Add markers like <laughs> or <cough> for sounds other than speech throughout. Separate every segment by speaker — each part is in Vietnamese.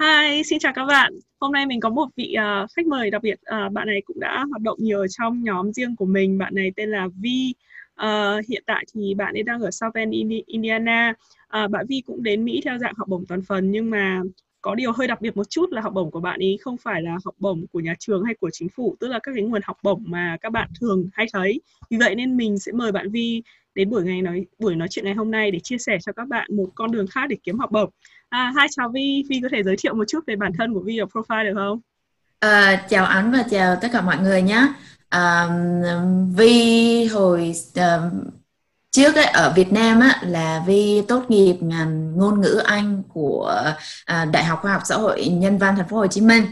Speaker 1: Hi, xin chào các bạn. Hôm nay mình có một vị uh, khách mời đặc biệt. Uh, bạn này cũng đã hoạt động nhiều trong nhóm riêng của mình. Bạn này tên là Vi. Uh, hiện tại thì bạn ấy đang ở South Bend, Indiana. Uh, bạn Vi cũng đến Mỹ theo dạng học bổng toàn phần nhưng mà có điều hơi đặc biệt một chút là học bổng của bạn ấy không phải là học bổng của nhà trường hay của chính phủ, tức là các cái nguồn học bổng mà các bạn thường hay thấy. Vì vậy nên mình sẽ mời bạn Vi đến buổi ngày nói buổi nói chuyện ngày hôm nay để chia sẻ cho các bạn một con đường khác để kiếm học bổng. À, hai chào Vi, Vi có thể giới thiệu một chút về bản thân của Vi ở profile được không?
Speaker 2: À, chào Ánh và chào tất cả mọi người nhé. À, ờ, Vi hồi à, trước ấy, ở Việt Nam á, là Vi tốt nghiệp ngành ngôn ngữ Anh của à, Đại học Khoa học Xã hội Nhân văn Thành phố Hồ Chí Minh.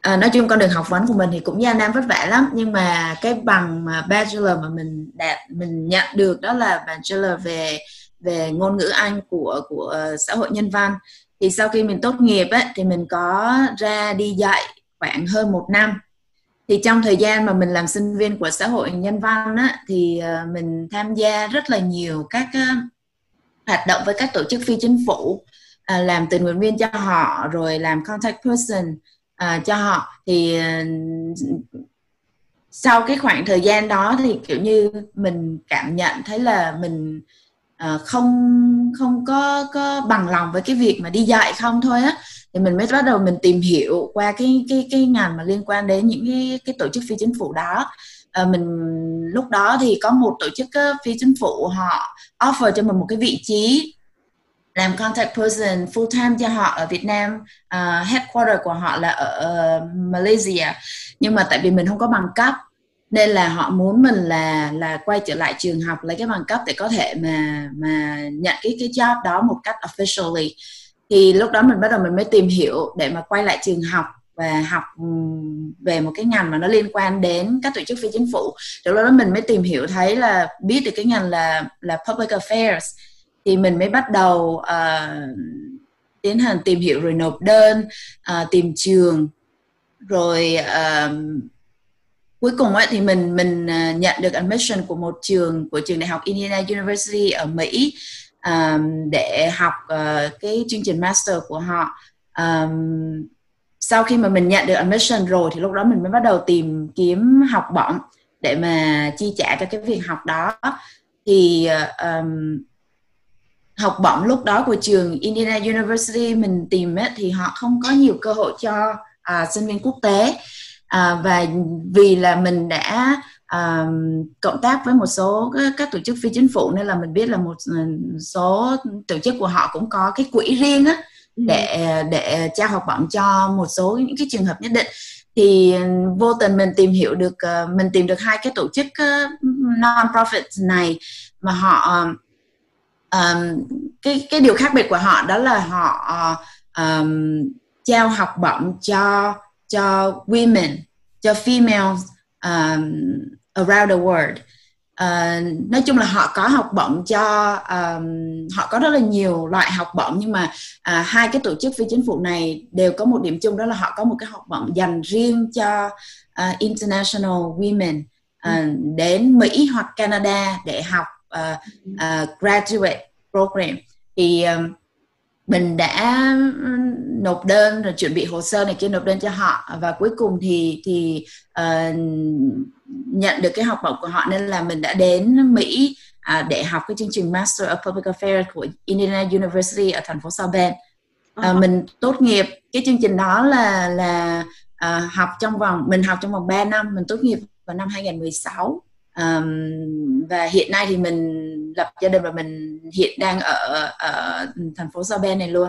Speaker 2: À, nói chung con đường học vấn của mình thì cũng gian nan vất vả lắm nhưng mà cái bằng mà bachelor mà mình đạt mình nhận được đó là bachelor về về ngôn ngữ Anh của của ờ, xã hội nhân văn. Thì sau khi mình tốt nghiệp ấy, thì mình có ra đi dạy khoảng hơn một năm. Thì trong thời gian mà mình làm sinh viên của xã hội nhân văn á, thì ờ, mình tham gia rất là nhiều các ờ, hoạt động với các tổ chức phi chính phủ à, làm tình nguyện viên cho họ rồi làm contact person cho họ. Thì sau cái khoảng thời gian đó thì kiểu như mình cảm nhận thấy là mình Ờ, không không có có bằng lòng với cái việc mà đi dạy không thôi á thì mình mới bắt đầu mình tìm hiểu qua cái cái cái ngành mà liên quan đến những cái cái tổ chức phi chính phủ đó. À, mình lúc đó thì có một tổ chức phi chính phủ họ offer cho mình một cái vị trí làm contact person full time cho họ ở Việt Nam. Uh, headquarter của họ là ở uh, Malaysia. Nhưng mà tại vì mình không có bằng cấp nên là họ muốn mình là là quay trở lại trường học lấy cái bằng cấp để có thể mà mà nhận cái cái job đó một cách officially. Thì lúc đó mình bắt đầu mình mới tìm hiểu để mà quay lại trường học và học ừ, về một cái ngành mà nó liên quan đến các tổ chức phi chính phủ. Lúc đó mình mới tìm hiểu thấy là biết được cái ngành là là public affairs. Thì mình mới bắt đầu uh, tiến hành tìm hiểu rồi nộp đơn uh, tìm trường. Rồi uh, cuối cùng ấy, thì mình mình à, nhận được admission của một trường của trường đại học Indiana University ở Mỹ um, để học uh, cái chương trình master của họ. Um, sau khi mà mình nhận được admission rồi thì lúc đó mình mới bắt đầu tìm kiếm học bổng để mà chi trả cho cái việc học đó. Thì um, học bổng lúc đó của trường Indiana University mình tìm ấy, thì họ không có nhiều cơ hội cho uh, sinh viên quốc tế uh, và vì là mình đã um, cộng tác với một số các, các tổ chức phi chính phủ nên là mình biết là một số tổ chức của họ cũng có cái quỹ riêng á ừ. để để trao học bổng cho một số những cái trường hợp nhất định thì vô tình mình tìm hiểu được mình tìm được hai cái tổ chức non profit này mà họ um, cái cái điều khác biệt của họ đó là họ um, trao học bổng cho cho women cho female um, around the world. Uh, nói chung là họ có học bổng cho um, họ có rất là nhiều loại học bổng nhưng mà uh, hai cái tổ chức phi chính phủ này đều có một điểm chung đó là họ có một cái học bổng dành riêng cho uh, international women uh, đến Mỹ hoặc Canada để học uh, uh, graduate program. Thì um, mình đã nộp đơn rồi chuẩn bị hồ sơ này kia nộp đơn cho họ. Và cuối cùng thì thì uh, nhận được cái học bổng của họ nên là mình đã đến Mỹ uh, để học cái chương trình Master of Public Affairs của Indiana University ở thành phố South Bend. Uh, mình tốt nghiệp cái chương trình đó là là uh, học trong vòng mình học trong vòng 3 năm mình tốt nghiệp vào năm 2016 um, và hiện nay thì mình lập gia đình và mình hiện đang ở ở thành phố Sao Ben này luôn.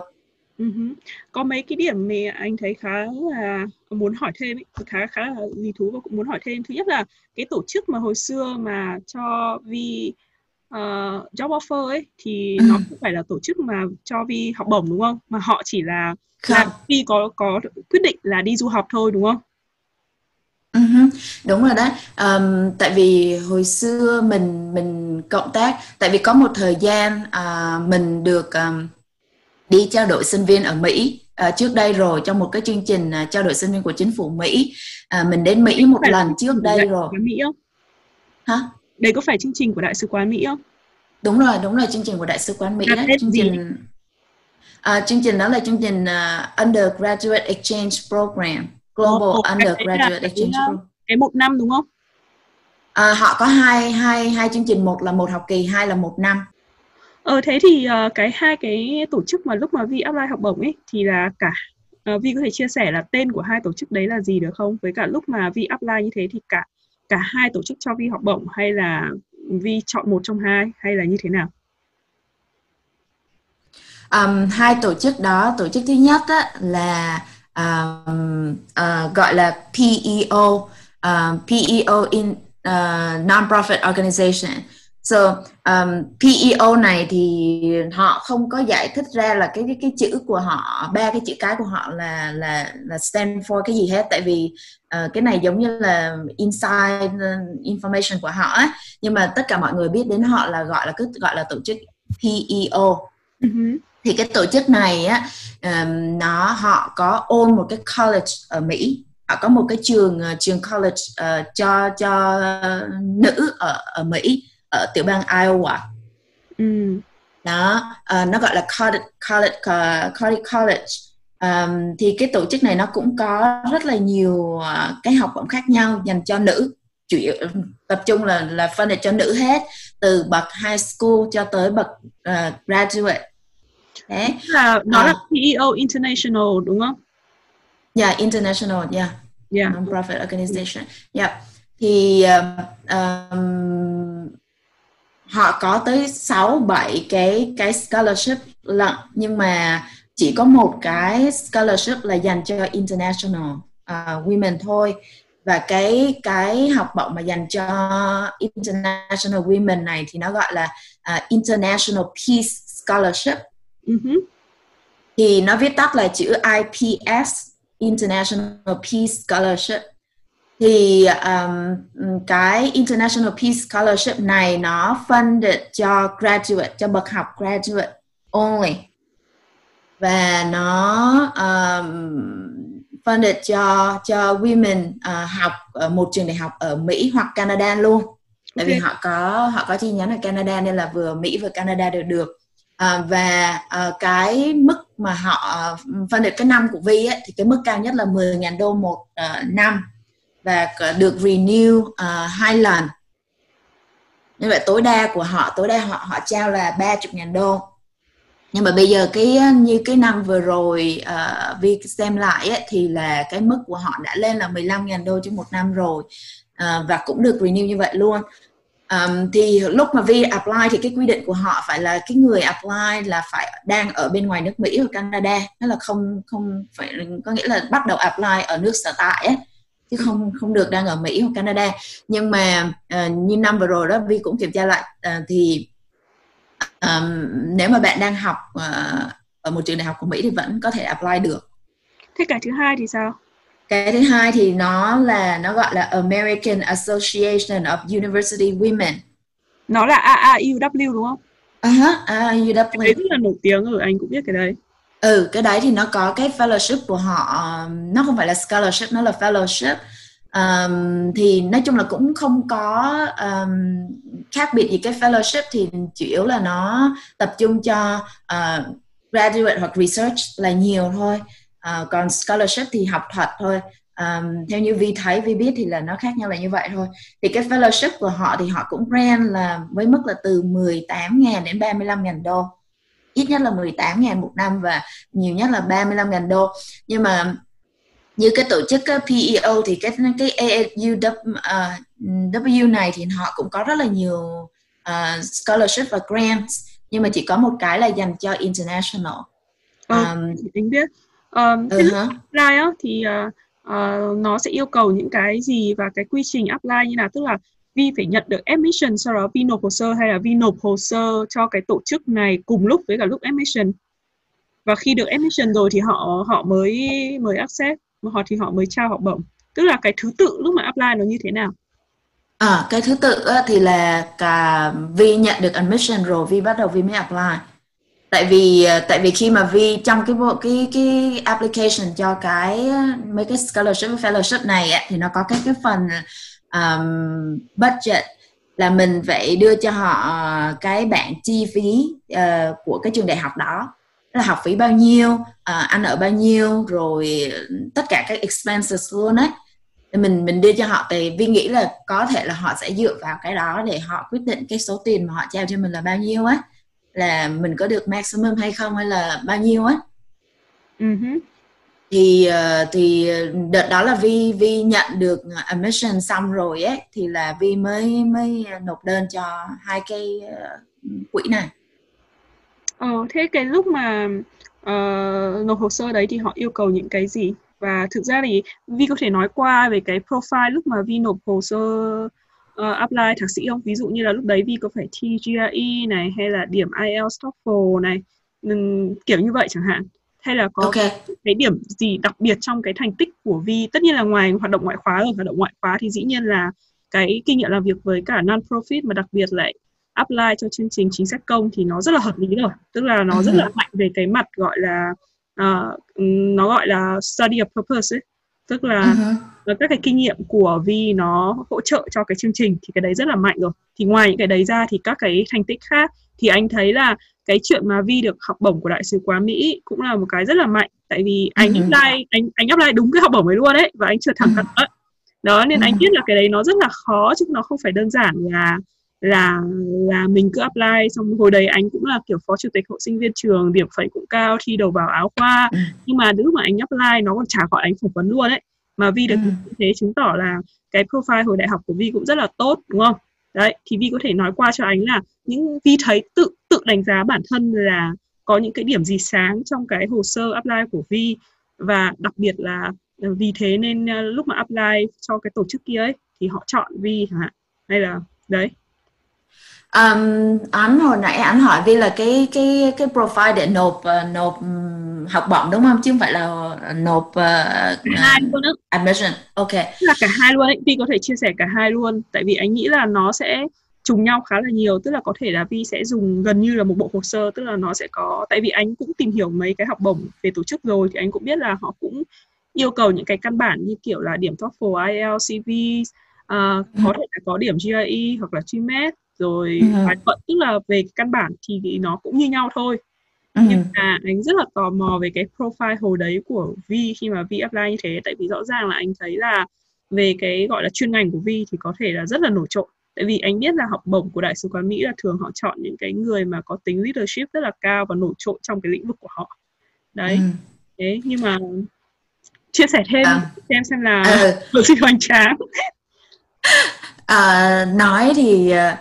Speaker 1: Uh-huh. Có mấy cái điểm mà anh thấy khá là muốn hỏi thêm ấy, khá khá là lý thú và cũng muốn hỏi thêm. Thứ nhất là cái tổ chức mà hồi xưa mà cho Vi uh, job offer ấy thì ừ. nó không phải là tổ chức mà cho Vi học bổng đúng không? Mà họ chỉ là không. là Vi có có quyết định là đi du học thôi đúng không?
Speaker 2: Uh-huh. Đúng rồi đấy. Um, tại vì hồi xưa mình mình cộng tác, tại vì có một thời gian uh, mình được um, đi trao đổi sinh viên ở Mỹ uh, trước đây rồi trong một cái chương trình uh, trao đổi sinh viên của chính phủ Mỹ. Uh, mình đến Mỹ một lần trước đây rồi.
Speaker 1: Mỹ không?
Speaker 2: Hả?
Speaker 1: Đây có phải chương trình của đại sứ quán Mỹ không?
Speaker 2: Đúng rồi, đúng rồi chương trình của đại sứ quán Mỹ đấy. Chương trình uh, chương trình đó là chương trình uh, undergraduate exchange program global undergraduate exchange
Speaker 1: uh,
Speaker 2: program
Speaker 1: cái một năm đúng không?
Speaker 2: À, họ có hai hai hai chương trình một là một học kỳ hai là một năm
Speaker 1: Ờ thế thì ờ, cái hai cái tổ chức mà lúc mà Vi apply học bổng ấy thì là cả ờ, Vi có thể chia sẻ là tên của hai tổ chức đấy là gì được không? Với cả lúc mà Vi apply như thế thì cả cả hai tổ chức cho Vi học bổng hay là Vi chọn một trong hai hay là như thế nào?
Speaker 2: um, hai tổ chức đó tổ chức thứ nhất á, là um, uh, gọi là PEO um, PEO in uh, non-profit organization so um, PEO này thì họ không có giải thích ra là cái cái, cái chữ của họ ba cái chữ cái của họ là là là stand for cái gì hết tại vì uh, cái này giống như là inside ờ, information của họ ấy. nhưng mà tất cả mọi người biết đến họ là gọi là cứ gọi là tổ chức PEO
Speaker 1: Uh-huh.
Speaker 2: Ừ thì cái tổ chức này á um, nó họ có own một cái college ở Mỹ. Họ có một cái trường uh, trường college uh, cho cho nữ ở ở Mỹ ở tiểu bang Iowa.
Speaker 1: Ừ.
Speaker 2: đó uh, nó gọi là College uh, Cardiff College um, thì cái tổ chức này nó cũng có rất là nhiều uh, cái học bổng khác nhau dành cho nữ. Chủ yếu tập trung là là funded cho nữ hết từ bậc high school cho tới bậc uh, graduate đấy
Speaker 1: Là nó
Speaker 2: À.
Speaker 1: là PEO International đúng không?
Speaker 2: yeah international yeah
Speaker 1: Yeah.
Speaker 2: non-profit organization yeah thì uh, um, họ có tới 6 7 cái cái scholarship lận nhưng mà chỉ có một cái scholarship là dành cho international uh, women thôi và cái cái học bổng mà dành cho international women này thì nó gọi là uh, international peace scholarship
Speaker 1: Uh-huh.
Speaker 2: thì nó viết tắt là chữ IPS International Peace Scholarship thì um, cái International Peace Scholarship này nó funded cho graduate cho bậc học graduate only và nó um, funded cho cho women uh, học ở một trường đại học ở Mỹ hoặc Canada luôn tại vì
Speaker 1: Ok.
Speaker 2: họ có họ có chi nhánh ở Canada nên là vừa Mỹ vừa Canada đều được À, và à, cái mức mà họ ờ, phân định cái năm của Vi ấy, thì cái mức cao nhất là 10.000 đô một ờ, năm và được renew ờ, hai lần. Như vậy tối đa của họ tối đa họ họ trao là 30.000 đô. Nhưng mà bây giờ cái như cái năm vừa rồi uh, Vi xem lại ấy, thì là cái mức của họ đã lên là 15.000 đô trên một năm rồi uh, và cũng được renew như vậy luôn. Um, thì lúc mà Vi apply thì cái quy định của họ phải là cái người apply là phải đang ở bên ngoài nước Mỹ hoặc Canada tức là không không phải có nghĩa là bắt đầu apply ở nước sở tại ấy chứ không không được đang ở Mỹ hoặc Canada nhưng mà uh, như năm vừa rồi đó Vi cũng kiểm tra lại uh, thì um, nếu mà bạn đang học uh, ở một trường đại học của Mỹ thì vẫn có thể apply được
Speaker 1: Thế cả thứ hai thì sao?
Speaker 2: Cái thứ hai thì nó là nó gọi là American Association of University Women
Speaker 1: Nó là AAUW đúng không?
Speaker 2: À ha, à, UW.
Speaker 1: Cái đấy rất là nổi tiếng ở anh cũng biết cái đấy.
Speaker 2: Ừ, cái đấy thì nó có cái fellowship của họ, nó không phải là scholarship, nó là fellowship. Um, thì nói chung là cũng không có um, khác biệt gì cái fellowship thì chủ yếu là nó tập trung cho uh, graduate hoặc research là nhiều thôi. Uh, còn scholarship thì học thuật thôi. Um, theo như Vi thấy, Vi biết thì là nó khác nhau là như vậy thôi. Thì cái fellowship của họ thì họ cũng grant là với mức là từ 18.000 đến 35.000 đô ít nhất là 18.000 một năm và nhiều nhất là 35.000 đô nhưng mà như cái tổ chức cái PEO thì cái cái AAUW này thì họ cũng có rất là nhiều uh, scholarship và grants nhưng mà chỉ có một cái là dành cho international
Speaker 1: Ờ,
Speaker 2: um,
Speaker 1: thì anh biết. Um, lúc
Speaker 2: hả?
Speaker 1: apply á thì ờ, ờ, nó sẽ yêu cầu những cái gì và cái quy trình apply như nào? Tức là Vi phải nhận được admission sau đó Vi nộp hồ sơ hay là Vi nộp hồ sơ cho cái tổ chức này cùng lúc với cả lúc admission. Và khi được admission rồi thì họ họ mới mới accept, mà họ thì họ mới trao học bổng. Tức là cái thứ tự lúc mà apply nó như thế nào?
Speaker 2: À, cái thứ tự thì là cả Vi nhận được admission rồi Vi bắt đầu Vi mới apply tại vì ờ, tại vì khi mà Vi trong cái bộ cái cái application cho cái ờ, mấy cái scholarship với fellowship này á, thì nó có cái cái phần um, budget là mình phải đưa cho họ ờ, cái bảng chi phí uh, của cái trường đại học đó. Là học phí bao nhiêu uh, ăn ở bao nhiêu rồi tất cả các expenses luôn ấy mình mình đưa cho họ thì vi nghĩ là có thể là họ sẽ dựa vào cái đó để họ quyết định cái số tiền mà họ trao cho mình là bao nhiêu á là mình có được maximum hay không hay là bao nhiêu á. Uh-huh. thì uh, thì đợt đó là vi vi nhận được admission xong rồi ấy thì là vi mới mới nộp đơn cho hai cái uh, quỹ này.
Speaker 1: Ờ thế cái lúc mà uh, nộp hồ sơ đấy thì họ yêu cầu những cái gì? Và thực ra thì Vi có thể nói qua về cái profile lúc mà Vi nộp hồ sơ uh, apply thạc sĩ không? Ví dụ như là lúc đấy Vi có phải thi GRE này hay là điểm IELTS TOEFL này um, kiểu như vậy chẳng hạn hay là có okay. cái điểm gì đặc biệt trong cái thành tích của Vi tất nhiên là ngoài hoạt động ngoại khóa rồi hoạt động ngoại khóa thì dĩ nhiên là cái kinh nghiệm làm việc với cả non profit mà đặc biệt lại apply cho chương trình chính sách công thì nó rất là hợp lý rồi tức là nó rất là mạnh về cái mặt gọi là uh, nó gọi là study of purpose ấy tức là uh-huh. Các cái kinh nghiệm của Vi nó hỗ trợ cho cái chương trình thì cái đấy rất là mạnh rồi thì ngoài những cái đấy ra thì các cái thành tích khác thì anh thấy là cái chuyện mà Vi được học bổng của đại sứ quán Mỹ cũng là một cái rất là mạnh tại vì anh uh-huh. apply anh anh apply đúng cái học bổng ấy luôn đấy và anh chưa thẳng cận đó nên uh-huh. anh biết là cái đấy nó rất là khó chứ nó không phải đơn giản là là là mình cứ apply xong hồi đấy anh cũng là kiểu phó chủ tịch hội sinh viên trường điểm phẩy cũng cao thi đầu vào áo khoa ừ. nhưng mà lúc mà anh apply nó còn trả gọi anh phỏng vấn luôn ấy mà Vi được ừ. như thế chứng tỏ là cái profile hồi đại học của Vi cũng rất là tốt đúng không? Đấy thì Vi có thể nói qua cho anh là những Vi thấy tự tự đánh giá bản thân là có những cái điểm gì sáng trong cái hồ sơ apply của Vi. Và đặc biệt là vì thế nên ờ, lúc mà apply cho cái tổ chức kia ấy thì họ chọn Vi hả hay là đấy
Speaker 2: Um, anh hồi nãy anh hỏi Vi là cái cái cái profile để nộp uh, nộp học bổng đúng không? Chứ không phải là nộp uh,
Speaker 1: hai luôn đó.
Speaker 2: admission. Ok.
Speaker 1: Là cả hai luôn ấy. Vi có thể chia sẻ cả hai luôn. Tại vì anh nghĩ là nó sẽ trùng nhau khá là nhiều. Tức là có thể là Vi sẽ dùng gần như là một bộ hồ sơ. Tức là nó sẽ có tại vì anh cũng tìm hiểu mấy cái học bổng về tổ chức rồi thì anh cũng biết là họ cũng yêu cầu những cái căn bản như kiểu là điểm TOEFL, IELTS, CV uh, có thể là có điểm GRE hoặc là GMAT rồi ừ. bài thuận tức là về căn bản thì nó cũng như nhau thôi ừ. nhưng mà anh rất là tò mò về cái profile hồi đấy của Vi khi mà Vi apply như thế tại vì rõ ràng là anh thấy là về cái gọi là chuyên ngành của Vi thì có thể là rất là nổi trội tại vì anh biết là học bổng của đại sứ quán Mỹ là thường họ chọn những cái người mà có tính leadership rất là cao và nổi trội trong cái lĩnh vực của họ đấy ừ. thế nhưng mà chia sẻ thêm à. xem xem là <laughs> điều gì hoành tráng <laughs>
Speaker 2: à, nói thì à,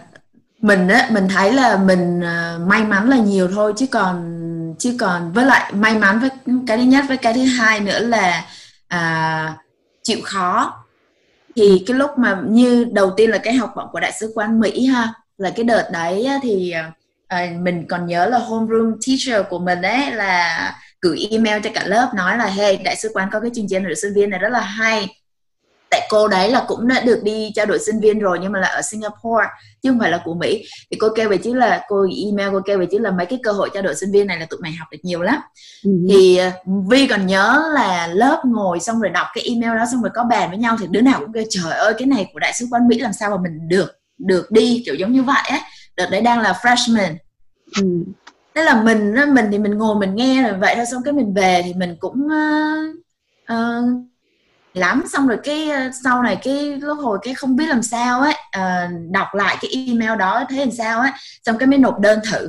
Speaker 2: mình á mình thấy là mình uh, may mắn là nhiều thôi chứ còn chứ còn với lại may mắn với cái thứ nhất với cái thứ hai nữa là à, chịu khó. Thì cái lúc mà như đầu tiên là cái học bổng của đại sứ quán Mỹ ha là cái đợt đấy thì à, à, mình còn nhớ là homeroom teacher của mình ấy là gửi email cho cả lớp nói là hey đại sứ quán có cái chương trình nữ sinh viên này rất là hay tại cô đấy là cũng đã được đi trao đổi sinh viên rồi nhưng mà là ở Singapore chứ không phải là của Mỹ. Thì cô kêu về chứ là cô email cô kêu về chứ là mấy cái cơ hội trao đổi sinh viên này là tụi mày học được nhiều lắm. Ừ. thì ờ, Vi còn nhớ là lớp ngồi xong rồi đọc cái email đó xong rồi có bàn với nhau thì đứa nào cũng kêu trời ơi cái này của đại sứ quán Mỹ làm sao mà mình được được đi? Kiểu giống như vậy á. Đợt đấy đang là freshman. Ừ. Thế là mình mình thì mình ngồi mình nghe rồi vậy thôi xong cái mình về thì mình cũng uh, uh, lắm. Xong rồi cái ờ, sau này cái lúc hồi cái không biết làm sao ấy uh, đọc lại cái email đó thấy làm sao ấy xong cái mới nộp đơn thử.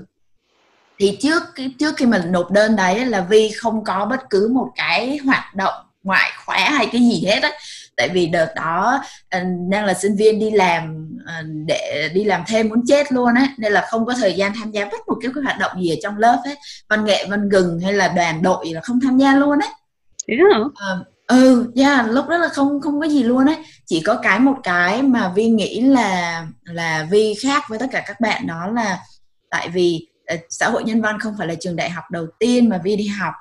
Speaker 2: Thì trước trước khi mình nộp đơn đấy là vi không có bất cứ một cái hoạt động ngoại khóa hay cái gì hết á. Tại vì đợt đó uh, đang là sinh viên đi làm để đi làm thêm muốn chết luôn á nên là không có thời gian tham gia bất một cái hoạt động gì ở trong lớp hết. Văn nghệ văn gừng hay là đoàn đội là không tham gia luôn á.
Speaker 1: Thế uh,
Speaker 2: ừ yeah, lúc đó là không không có gì luôn ấy. Chỉ có cái một cái mà vi nghĩ là là vi khác với tất cả các bạn đó là tại vì uh, xã hội nhân văn không phải là trường đại học đầu tiên mà vi đi học.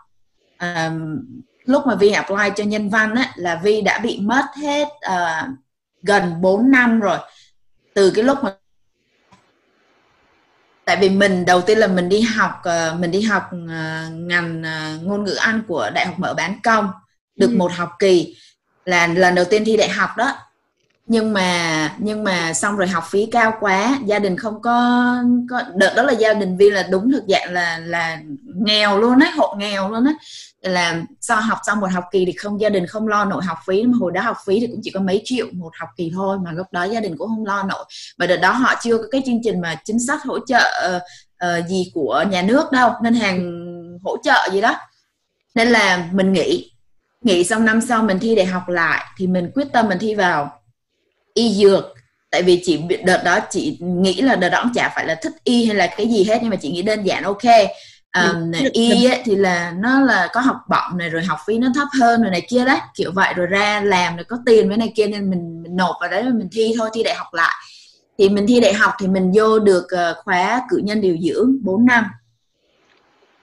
Speaker 2: Um, lúc mà vi apply cho nhân văn á là vi đã bị mất hết uh, gần 4 năm rồi. Từ cái lúc mà tại vì mình đầu tiên là mình đi học uh, mình đi học uh, ngành uh, ngôn ngữ Anh của Đại học Mở Bán Công được ừ. một học kỳ là lần đầu tiên thi đại học đó. Nhưng mà nhưng mà xong rồi học phí cao quá gia đình không có có đợt đó là gia đình vi là đúng thực dạng là là nghèo luôn á hộ nghèo luôn á. Là sau học xong một học kỳ thì không gia đình không lo nổi học phí mà hồi đó học phí thì cũng chỉ có mấy triệu một học kỳ thôi mà lúc đó gia đình cũng không lo nổi. Và đợt đó họ chưa có cái chương trình mà chính sách hỗ trợ uh, gì của nhà nước đâu ngân hàng hỗ trợ gì đó. Nên là mình nghĩ nghĩ xong năm sau mình thi đại học lại thì mình quyết tâm mình thi vào y dược. Tại vì chị đợt đó chị nghĩ là đợt đó cũng chả phải là thích y hay là cái gì hết nhưng mà chị nghĩ đơn giản ok. Um, y ấy, thì là nó là có học bổng này rồi học phí nó thấp hơn rồi này kia đấy kiểu vậy. Rồi ra làm rồi có tiền với này kia nên mình, mình nộp vào đấy rồi mình thi thôi thi đại học lại. Thì mình thi đại học thì mình vô được uh, khóa cử nhân điều dưỡng 4 năm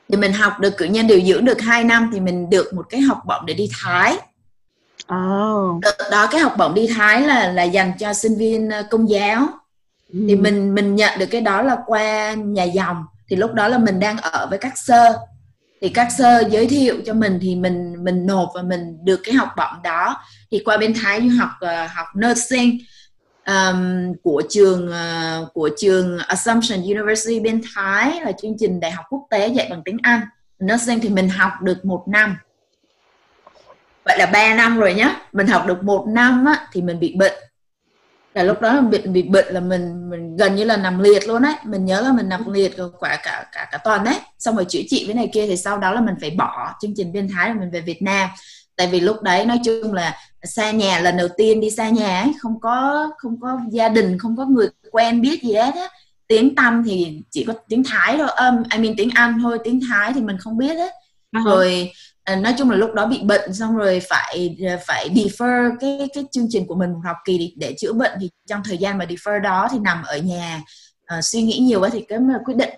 Speaker 2: thì mình học được cử nhân điều dưỡng được 2 năm thì mình được một cái học bổng để đi Thái. Oh. đó cái học bổng đi Thái là là dành cho sinh viên ờ, công giáo. Ừ. thì mình mình nhận được cái đó là qua nhà dòng. Thì lúc đó là mình đang ở với các sơ. Thì các sơ giới thiệu cho mình thì mình mình nộp và mình được cái học bổng đó. Thì qua bên Thái du học uh, học nursing um, của trường uh, của trường Assumption University bên Thái là chương trình đại học quốc tế dạy bằng tiếng Anh. Nursing thì mình học được một năm. Vậy là 3 năm rồi nhá. Mình học được một năm á, thì mình bị bệnh là lúc đó mình bị, bị bệnh là mình mình gần như là nằm liệt luôn đấy mình nhớ là mình nằm liệt rồi cả cả cả cả tuần đấy xong rồi chữa trị với này kia thì sau đó là mình phải bỏ chương trình bên thái là mình về Việt Nam. Tại vì lúc đấy nói chung là xa nhà lần đầu tiên đi xa nhà ấy không có không có gia đình không có người quen biết gì hết á. Tiếng tâm thì chỉ có tiếng thái thôi âm um, I mean tiếng anh thôi tiếng thái thì mình không biết hết uh-huh. rồi nói chung là lúc đó bị bệnh xong rồi phải à, phải defer cái cái chương trình của mình một học kỳ để, để chữa bệnh thì trong thời gian mà defer đó thì nằm ở nhà uh, suy nghĩ nhiều quá thì cái quyết định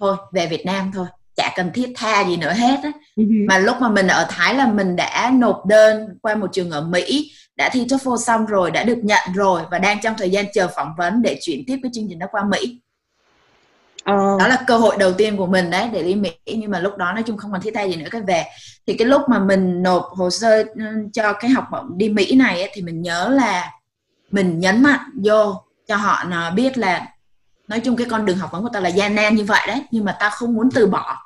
Speaker 2: thôi về Việt Nam thôi chả cần thiết tha gì nữa hết á. Uh-huh. mà lúc mà mình ở Thái là mình đã nộp đơn qua một trường ở Mỹ đã thi TOEFL xong rồi đã được nhận rồi và đang trong thời gian chờ phỏng vấn để chuyển tiếp cái chương trình đó qua Mỹ Ờ. đó là cơ hội đầu tiên của mình đấy để đi Mỹ nhưng mà lúc đó nói chung không còn thiết tha gì nữa cái về. Thì cái lúc mà mình nộp hồ sơ ừ, cho cái học bổng đi Mỹ này ấy, thì mình nhớ là mình nhấn mạnh vô cho họ biết là nói chung cái con đường học vấn của ta là gian nan như vậy đấy nhưng mà ta không muốn từ bỏ.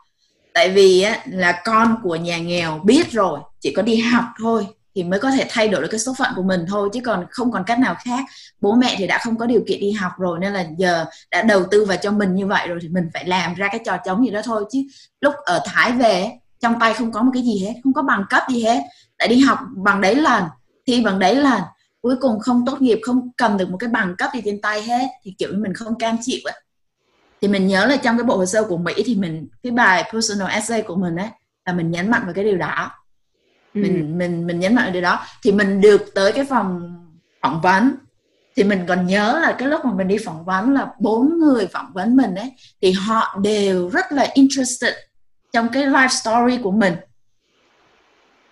Speaker 2: Tại vì á, là con của nhà nghèo biết rồi chỉ có đi học thôi thì mới có thể thay đổi được cái số phận của mình thôi, chứ còn không còn cách nào khác. Bố mẹ thì đã không có điều kiện đi học rồi, nên là giờ đã đầu tư vào cho mình như vậy rồi thì mình phải làm ra cái trò chống gì đó thôi. Chứ lúc ở thái về, trong tay không có một cái gì hết, không có bằng cấp gì hết. Đã đi học bằng đấy lần, thi bằng đấy lần, cuối cùng không tốt nghiệp, không cầm được một cái bằng cấp gì trên tay hết, thì kiểu mình không cam chịu ấy thì mình nhớ là trong cái bộ hồ sơ của Mỹ thì mình, cái bài personal essay của mình ấy là mình nhấn mạnh vào cái điều đó mình ừ. mình mình nhấn mạnh điều đó. Thì mình được tới cái phòng phỏng vấn. Thì mình còn nhớ là cái lúc mà mình đi phỏng vấn là bốn người phỏng vấn mình ấy thì họ đều rất là interested trong cái life story của mình.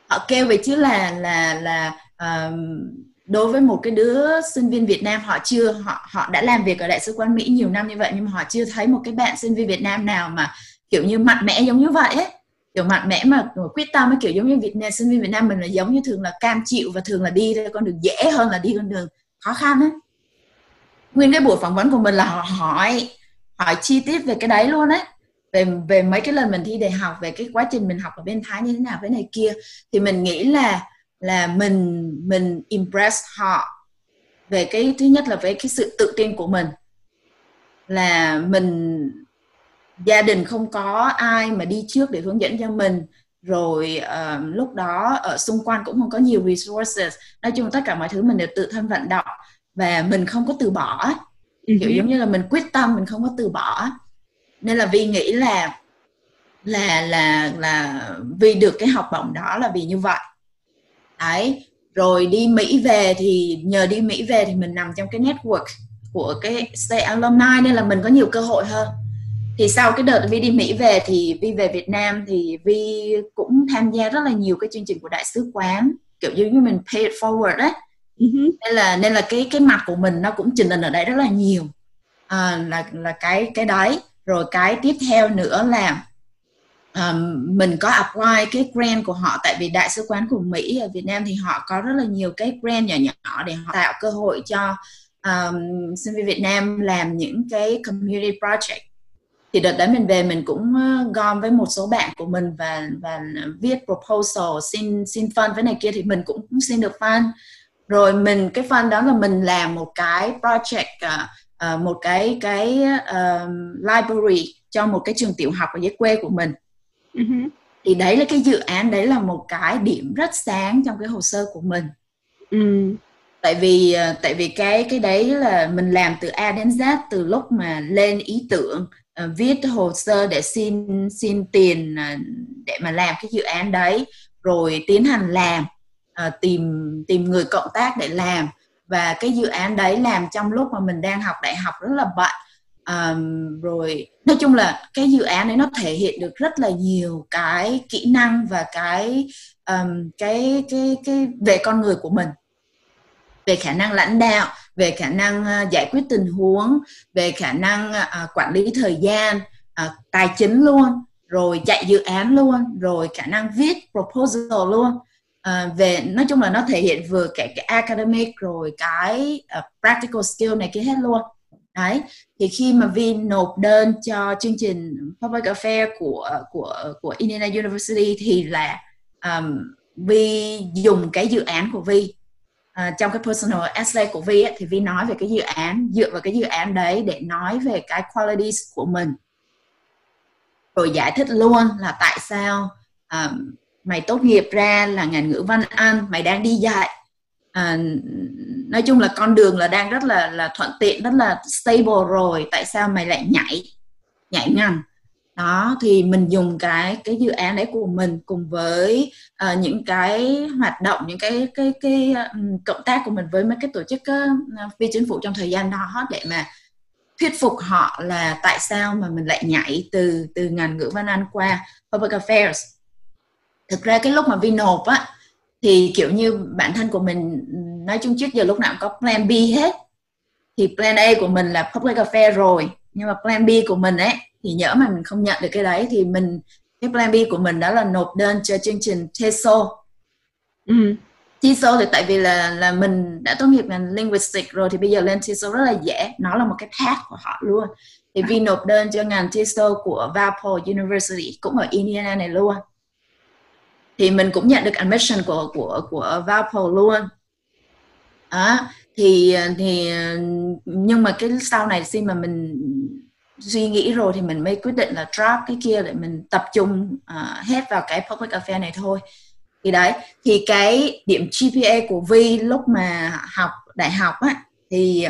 Speaker 2: Họ kêu về chứ là là là um, đối với một cái đứa sinh viên Việt Nam họ chưa họ họ đã làm việc ở đại sứ quán Mỹ nhiều năm như vậy nhưng mà họ chưa thấy một cái bạn sinh viên Việt Nam nào mà kiểu như mạnh mẽ giống như vậy ấy kiểu mạnh mẽ mà quyết tâm ấy kiểu giống như Việt Nam, sinh viên Việt Nam mình là giống như thường là cam chịu và thường là đi ra con đường dễ hơn là đi con đường khó khăn ấy nguyên cái buổi phỏng vấn của mình là họ hỏi hỏi chi tiết về cái đấy luôn ấy về về mấy cái lần mình thi đại học, về cái quá trình mình học ở bên Thái như thế nào với này kia, thì mình nghĩ là là mình mình impress họ về cái, thứ nhất là về cái sự tự tin của mình. Là mình gia đình không có ai mà đi trước để hướng dẫn cho mình. Rồi uh, lúc đó ở xung quanh cũng không có nhiều resources. Nói chung tất cả mọi thứ mình đều tự thân vận động và mình không có từ bỏ. Uh-huh. kiểu giống như là mình quyết tâm mình không có từ bỏ. Nên là vi nghĩ là là là là vì được cái học bổng đó là vì như vậy. Đấy. Rồi đi Mỹ về thì nhờ đi Mỹ về thì mình nằm trong cái network của cái stay alumni nên là mình có nhiều cơ hội hơn thì sau cái đợt Vi đi Mỹ về thì Vi về Việt Nam thì Vi cũng tham gia rất là nhiều cái chương trình của đại sứ quán kiểu như mình pay it forward đấy uh-huh. nên là nên là cái cái mặt của mình nó cũng trình hình ở đây rất là nhiều. À, là là cái cái đấy. Rồi cái tiếp theo nữa là um, mình có apply cái grant của họ. Tại vì đại sứ quán của Mỹ ở Việt Nam thì họ có rất là nhiều cái grant nhỏ nhỏ để họ tạo cơ hội cho um, sinh viên Việt Nam làm những cái community project thì đợt đấy mình về mình cũng gom với một số bạn của mình và và viết proposal xin xin fund với này kia thì mình cũng xin được fund. Rồi mình cái fund đó là mình làm một cái project uh, một cái cái uh, library cho một cái trường tiểu học ở dưới quê của mình. Uh-huh. thì đấy là cái dự án đấy là một cái điểm rất sáng trong cái hồ sơ của mình. Uh tại vì tại vì cái cái đấy là mình làm từ A đến Z từ lúc mà lên ý tưởng Ờ, viết hồ sơ để xin xin tiền ờ, để mà làm cái dự án đấy rồi tiến hành làm ờ, tìm tìm người cộng tác để làm. Và cái dự án đấy làm trong lúc mà mình đang học đại học rất là bận. Um, rồi nói chung là cái dự án đấy nó thể hiện được rất là nhiều cái kỹ năng và cái um, cái cái cái về con người của mình về khả năng lãnh đạo về khả năng ờ, giải quyết tình huống về khả năng ờ, quản lý thời gian ờ, tài chính luôn rồi chạy dự án luôn rồi khả năng viết proposal luôn. Về nói chung là nó thể hiện vừa cái, cái academic rồi cái uh, practical skill này kia hết luôn. Đấy thì khi mà Vi nộp đơn cho chương trình public affair của của của Indiana University thì là um, Vi dùng cái dự án của Vi uh, trong cái personal essay của Vi ấy, thì Vi nói về cái dự án dựa vào cái dự án đấy để nói về cái qualities của mình. Rồi giải thích luôn là tại sao um, mày tốt nghiệp ra là ngành ngữ văn anh mày đang đi dạy. À, nói chung là con đường là đang rất là là thuận tiện rất là stable rồi tại sao mày lại nhảy nhảy ngành? Đó thì mình dùng cái cái dự án đấy của mình cùng với uh, những cái hoạt động những cái cái cái um, cộng tác của mình với mấy cái tổ chức uh, phi chính phủ trong thời gian đó để mà thuyết phục họ là tại sao mà mình lại nhảy từ từ ngành ngữ văn anh qua public affairs. Thực ra cái lúc mà vi nộp á thì kiểu như bản thân của mình nói chung trước giờ lúc nào cũng có plan B hết. Thì plan A của mình là public affairs rồi nhưng mà plan B của mình ấy thì nhỡ mà mình không nhận được cái đấy thì mình cái plan B của mình đó là nộp đơn cho chương trình TESOL ừ. TESOL thì tại vì là là mình đã tốt nghiệp ngành linguistics rồi thì bây giờ lên TESOL rất là dễ. Nó là một cái path của họ luôn. Thì Vi nộp đơn cho ngành TESOL của Valpo University cũng ở Indiana này luôn. Thì mình cũng nhận được admission của của của Valpo luôn. À, thì thì nhưng mà cái sau này khi mà mình suy nghĩ rồi thì mình mới quyết định là drop cái kia để mình tập trung uh, hết vào cái public affair này thôi. Thì đấy thì cái điểm GPA của Vi lúc mà học đại học á thì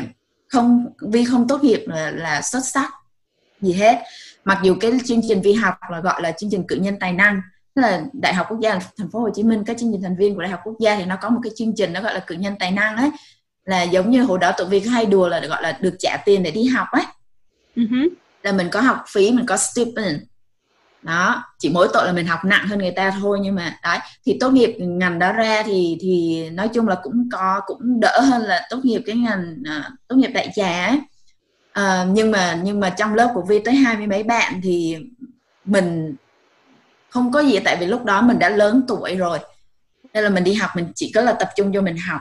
Speaker 2: không Vi không tốt nghiệp là, là xuất sắc gì hết. Mặc dù cái chương trình Vi học là gọi là chương trình cử nhân tài năng là đại học quốc gia thành phố Hồ Chí Minh các chương trình thành viên của đại học quốc gia thì nó có một cái chương trình nó gọi là cử nhân tài năng ấy là giống như hồi đó tụi vi hay đùa là gọi là được trả tiền để đi học ấy uh-huh. là mình có học phí mình có stipend. Đó chỉ mỗi tội là mình học nặng hơn người ta thôi nhưng mà đấy thì tốt nghiệp ngành đó ra thì thì nói chung là cũng có cũng đỡ hơn là tốt nghiệp cái ngành uh, tốt nghiệp đại trà ấy. Uh, nhưng mà nhưng mà trong lớp của vi tới hai mươi mấy bạn thì mình không có gì tại vì lúc đó mình đã lớn tuổi rồi. Nên là mình đi học mình chỉ có là tập trung cho mình học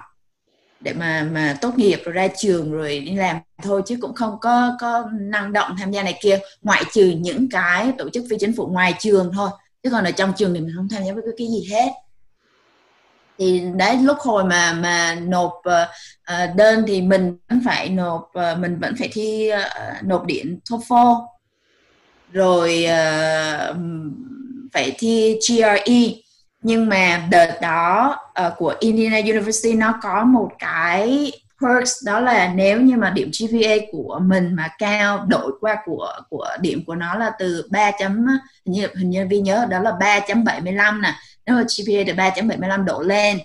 Speaker 2: để mà mà tốt nghiệp rồi ra trường rồi đi làm thôi chứ cũng không có có năng động tham gia này kia. Ngoại trừ những cái tổ chức phi chính phủ ngoài trường thôi. Chứ còn ở trong trường thì mình không tham gia với cái gì hết. Thì đấy lúc hồi mà mà nộp uh, đơn thì mình vẫn phải nộp uh, mình vẫn phải thi uh, nộp điện TOEFL. Rồi uh, phải thi GRE nhưng mà đợt đó uh, của Indiana University nó có một cái perks đó là nếu như mà điểm GPA của mình mà cao đổi qua của của điểm của nó là từ 3 chấm hình như hình như vi nhớ đó là 3.75 nè nếu mà GPA từ 3.75 độ lên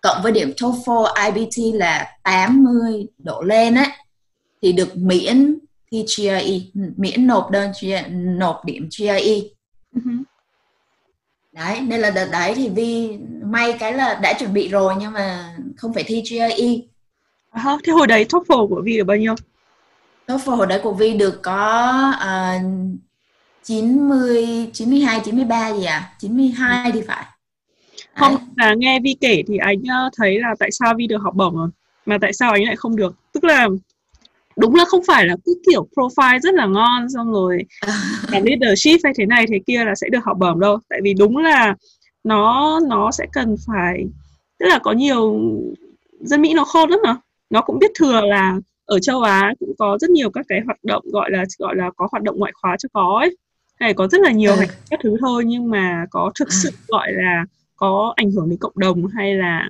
Speaker 2: cộng với điểm TOEFL IBT là 80 độ lên á thì được miễn thi GRE miễn nộp đơn nộp điểm GRE uh-huh. Ừ đấy nên là đợt đấy thì vi may cái là đã chuẩn bị rồi nhưng mà không phải thi GRE
Speaker 1: à, thế hồi đấy TOEFL của vi được bao nhiêu?
Speaker 2: TOEFL hồi đấy của vi được có uh, 90 92 93 gì à? 92 thì phải.
Speaker 1: Không là nghe Vi kể thì anh ờ, thấy là tại sao Vi được học bổng rồi mà tại sao anh lại không được? Tức là đúng là không phải là cứ kiểu profile rất là ngon xong rồi <laughs> làm leadership hay thế này thế kia là sẽ được học bổng đâu. Tại vì đúng là nó nó sẽ cần phải tức là có nhiều dân Mỹ nó khôn lắm mà. Nó cũng biết thừa là ở châu Á cũng có rất nhiều các cái hoạt động gọi là gọi là có hoạt động ngoại khóa cho có ấy. Hay có rất là nhiều ừ. các thứ thôi nhưng mà có thực sự gọi là có ảnh hưởng đến cộng đồng hay là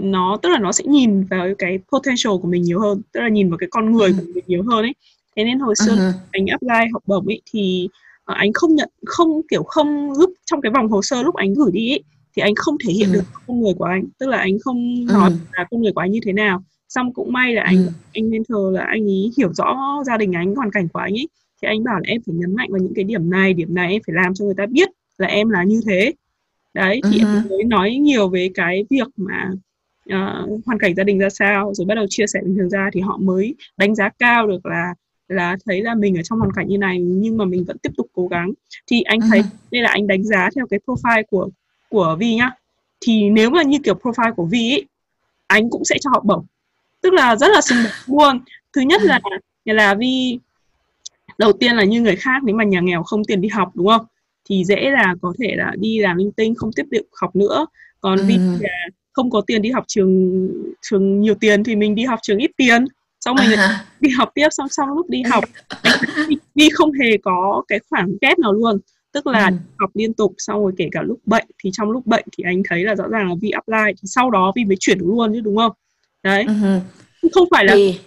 Speaker 1: nó tức là nó sẽ nhìn vào cái potential của mình nhiều hơn tức là nhìn vào cái con người của mình nhiều hơn ấy thế nên hồi xưa uh-huh. anh apply học bổng ấy thì uh, anh không nhận không kiểu không lúc trong cái vòng hồ sơ lúc anh gửi đi ấy, thì anh không thể hiện uh-huh. được con người của anh tức là anh không uh-huh. nói là con người của anh như thế nào xong cũng may là anh uh-huh. anh mentor là anh ấy hiểu rõ gia đình anh hoàn cảnh của anh ấy thì anh bảo là em phải nhấn mạnh vào những cái điểm này điểm này em phải làm cho người ta biết là em là như thế đấy thì uh-huh. em mới nói nhiều về cái việc mà uh, hoàn cảnh gia đình ra sao? Rồi bắt đầu chia sẻ bình thường ra thì họ mới đánh giá cao được là là thấy là mình ở trong hoàn cảnh như này nhưng mà mình vẫn tiếp tục cố gắng. Thì anh thấy uh-huh. đây là anh đánh giá theo cái profile của của Vi nhá. Thì nếu mà như kiểu profile của Vi ấy, anh cũng sẽ cho học bổng. Tức là rất là đáng luôn. Thứ nhất là là Vi đầu tiên là như người khác nếu mà nhà nghèo không tiền đi học đúng không? Thì dễ là có thể là đi làm linh tinh không tiếp tục học nữa. Còn ừ. vì là không có tiền đi học trường trường nhiều tiền thì mình đi học trường ít tiền xong mình à. đi học tiếp xong xong lúc đi học đi không hề có cái khoản kép nào luôn tức là ừ. học liên tục xong rồi kể cả lúc bệnh thì trong lúc bệnh thì anh thấy là rõ ràng là Vi apply thì sau đó Vi mới chuyển luôn chứ đúng không đấy ừ. không phải là thì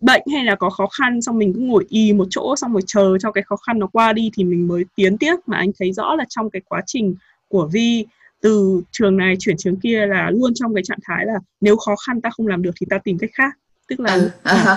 Speaker 1: bệnh hay là có khó khăn xong mình cứ ngồi y một chỗ xong rồi chờ cho cái khó khăn nó qua đi thì mình mới tiến tiếp mà anh thấy rõ là trong cái quá trình của Vi từ trường này chuyển trường kia là luôn trong cái trạng thái là nếu khó khăn ta không làm được thì ta tìm cách khác tức là ừ, uh-huh.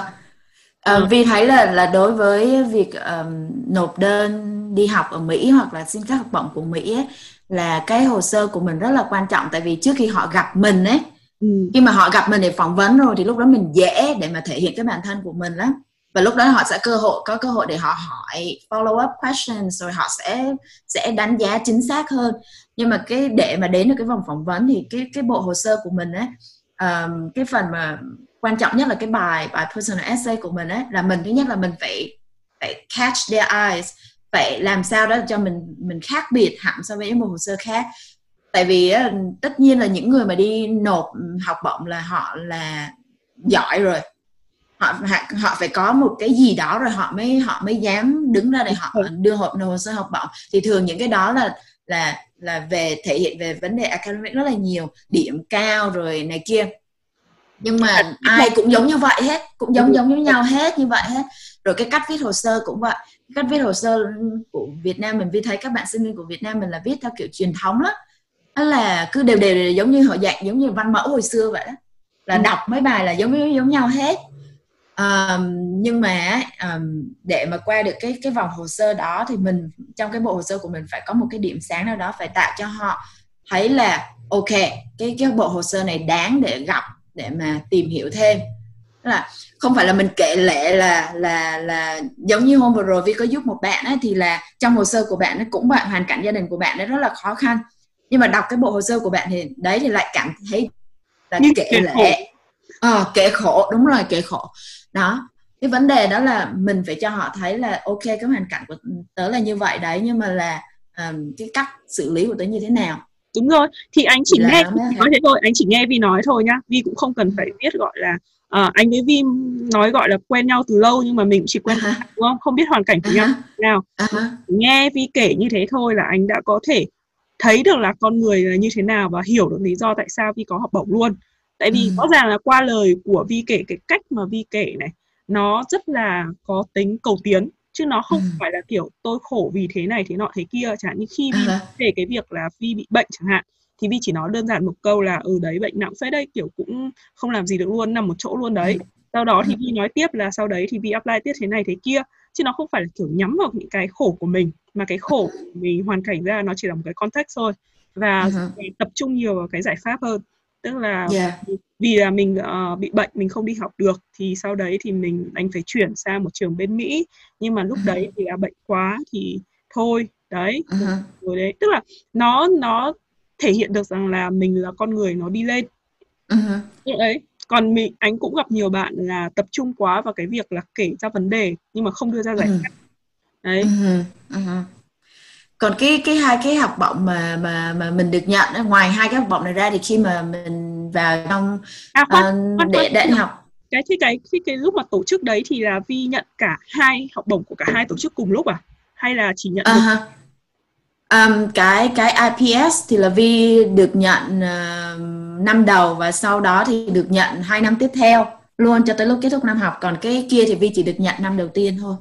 Speaker 2: Uh, Vi thấy là là đối với việc um, nộp đơn đi học ở Mỹ hoặc là xin các học bổng của Mỹ ấy, là cái hồ sơ của mình rất là quan trọng tại vì trước khi họ gặp mình ấy ừ. khi mà họ gặp mình để phỏng vấn rồi thì lúc đó mình dễ để mà thể hiện cái bản thân của mình lắm và lúc đó họ sẽ cơ hội có cơ hội để họ hỏi follow up questions rồi họ sẽ sẽ đánh giá chính xác hơn. Nhưng mà cái để mà đến được cái vòng phỏng vấn thì cái cái bộ hồ sơ của mình ấy um, cái phần mà quan trọng nhất là cái bài bài personal essay của mình ấy là mình thứ nhất là mình phải phải catch their eyes phải làm sao đó cho mình mình khác biệt hẳn so với những bộ hồ sơ khác. Tại vì tất nhiên là những người mà đi nộp học bổng là họ là giỏi rồi họ họ phải có một cái gì đó rồi họ mới họ mới dám đứng ra để họ đưa hộp hồ sơ học bổng. Thì thường những cái đó là là là về thể hiện về vấn đề academic rất là nhiều điểm cao rồi này kia. Nhưng mà ai cũng giống như vậy hết cũng giống giống như nhau hết như vậy hết. Rồi cái cách viết hồ sơ cũng vậy. Cách viết hồ sơ của Việt Nam mình viết thấy các bạn sinh viên của Việt Nam mình là viết theo kiểu truyền thống lắm đó là cứ đều đều, đều giống như họ dạng giống như văn mẫu hồi xưa vậy đó. Là ừ. đọc mấy bài là giống giống nhau hết um, nhưng mà um, để mà qua được cái cái vòng hồ sơ đó thì mình trong cái bộ hồ sơ của mình phải có một cái điểm sáng nào đó phải tạo cho họ thấy là ok cái cái bộ hồ sơ này đáng để gặp để mà tìm hiểu thêm. Là không phải là mình kể lệ là là là giống như hôm vừa rồi Vi có giúp một bạn ấy, thì là trong hồ sơ của bạn ấy cũng bạn hoàn cảnh gia đình của bạn ấy rất là khó khăn. Nhưng mà đọc cái bộ hồ sơ của bạn thì đấy thì lại cảm thấy là Như kể lệ ờ à, kể khổ đúng rồi kể khổ đó cái vấn đề đó là mình phải cho họ thấy là ok cái hoàn cảnh của tớ là như vậy đấy nhưng mà là um, cái cách xử lý của tớ như thế nào?
Speaker 1: Đúng rồi. Thì anh chỉ là nghe nói thế thôi anh chỉ nghe Vi nói thôi nhá. Vi cũng không cần phải biết gọi là uh, anh với Vi nói gọi là quen nhau từ lâu nhưng mà mình chỉ quen uh-huh. đúng không? Không biết hoàn cảnh của uh-huh. nhau nào. Uh-huh. nghe Vi kể như thế thôi là anh đã có thể thấy được là con người là như thế nào và hiểu được lý do tại sao Vi có học bổng luôn tại vì ừ. rõ ràng là qua lời của Vi kể cái cách mà Vi kể này nó rất là có tính cầu tiến chứ nó không ừ. phải là kiểu tôi khổ vì thế này thế nọ thế kia chẳng như khi Vi uh-huh. kể cái việc là Vi bị bệnh chẳng hạn thì Vi chỉ nói đơn giản một câu là ừ đấy bệnh nặng phết đấy kiểu cũng không làm gì được luôn nằm một chỗ luôn đấy sau đó thì Vi nói tiếp là sau đấy thì Vi apply tiếp thế này thế kia chứ nó không phải là kiểu nhắm vào những cái khổ của mình mà cái khổ của mình hoàn cảnh ra nó chỉ là một cái context thôi và uh-huh. tập trung nhiều vào cái giải pháp hơn tức là yeah. vì là mình uh, bị bệnh mình không đi học được thì sau đấy thì mình anh phải chuyển sang một trường bên Mỹ nhưng mà lúc đấy thì là bệnh quá thì thôi đấy uh-huh. rồi đấy tức là nó nó thể hiện được rằng là mình là con người nó đi lên uh-huh. đấy còn mình anh cũng gặp nhiều bạn là tập trung quá vào cái việc là kể ra vấn đề nhưng mà không đưa ra giải pháp uh-huh. đấy uh-huh.
Speaker 2: Uh-huh còn cái cái hai cái học bổng mà mà mà mình được nhận ngoài hai cái học bổng này ra thì khi mà mình vào trong à, khoan, uh, khoan, để để học.
Speaker 1: Cái cái cái cái cái lúc mà tổ chức đấy thì là Vi nhận cả hai học bổng của cả hai tổ chức cùng lúc à? Hay là chỉ nhận uh-huh. được?
Speaker 2: Um, cái cái IPS thì là Vi được nhận uh, năm đầu và sau đó thì được nhận hai năm tiếp theo luôn cho tới lúc kết thúc năm học. Còn cái kia thì Vi chỉ được nhận năm đầu tiên thôi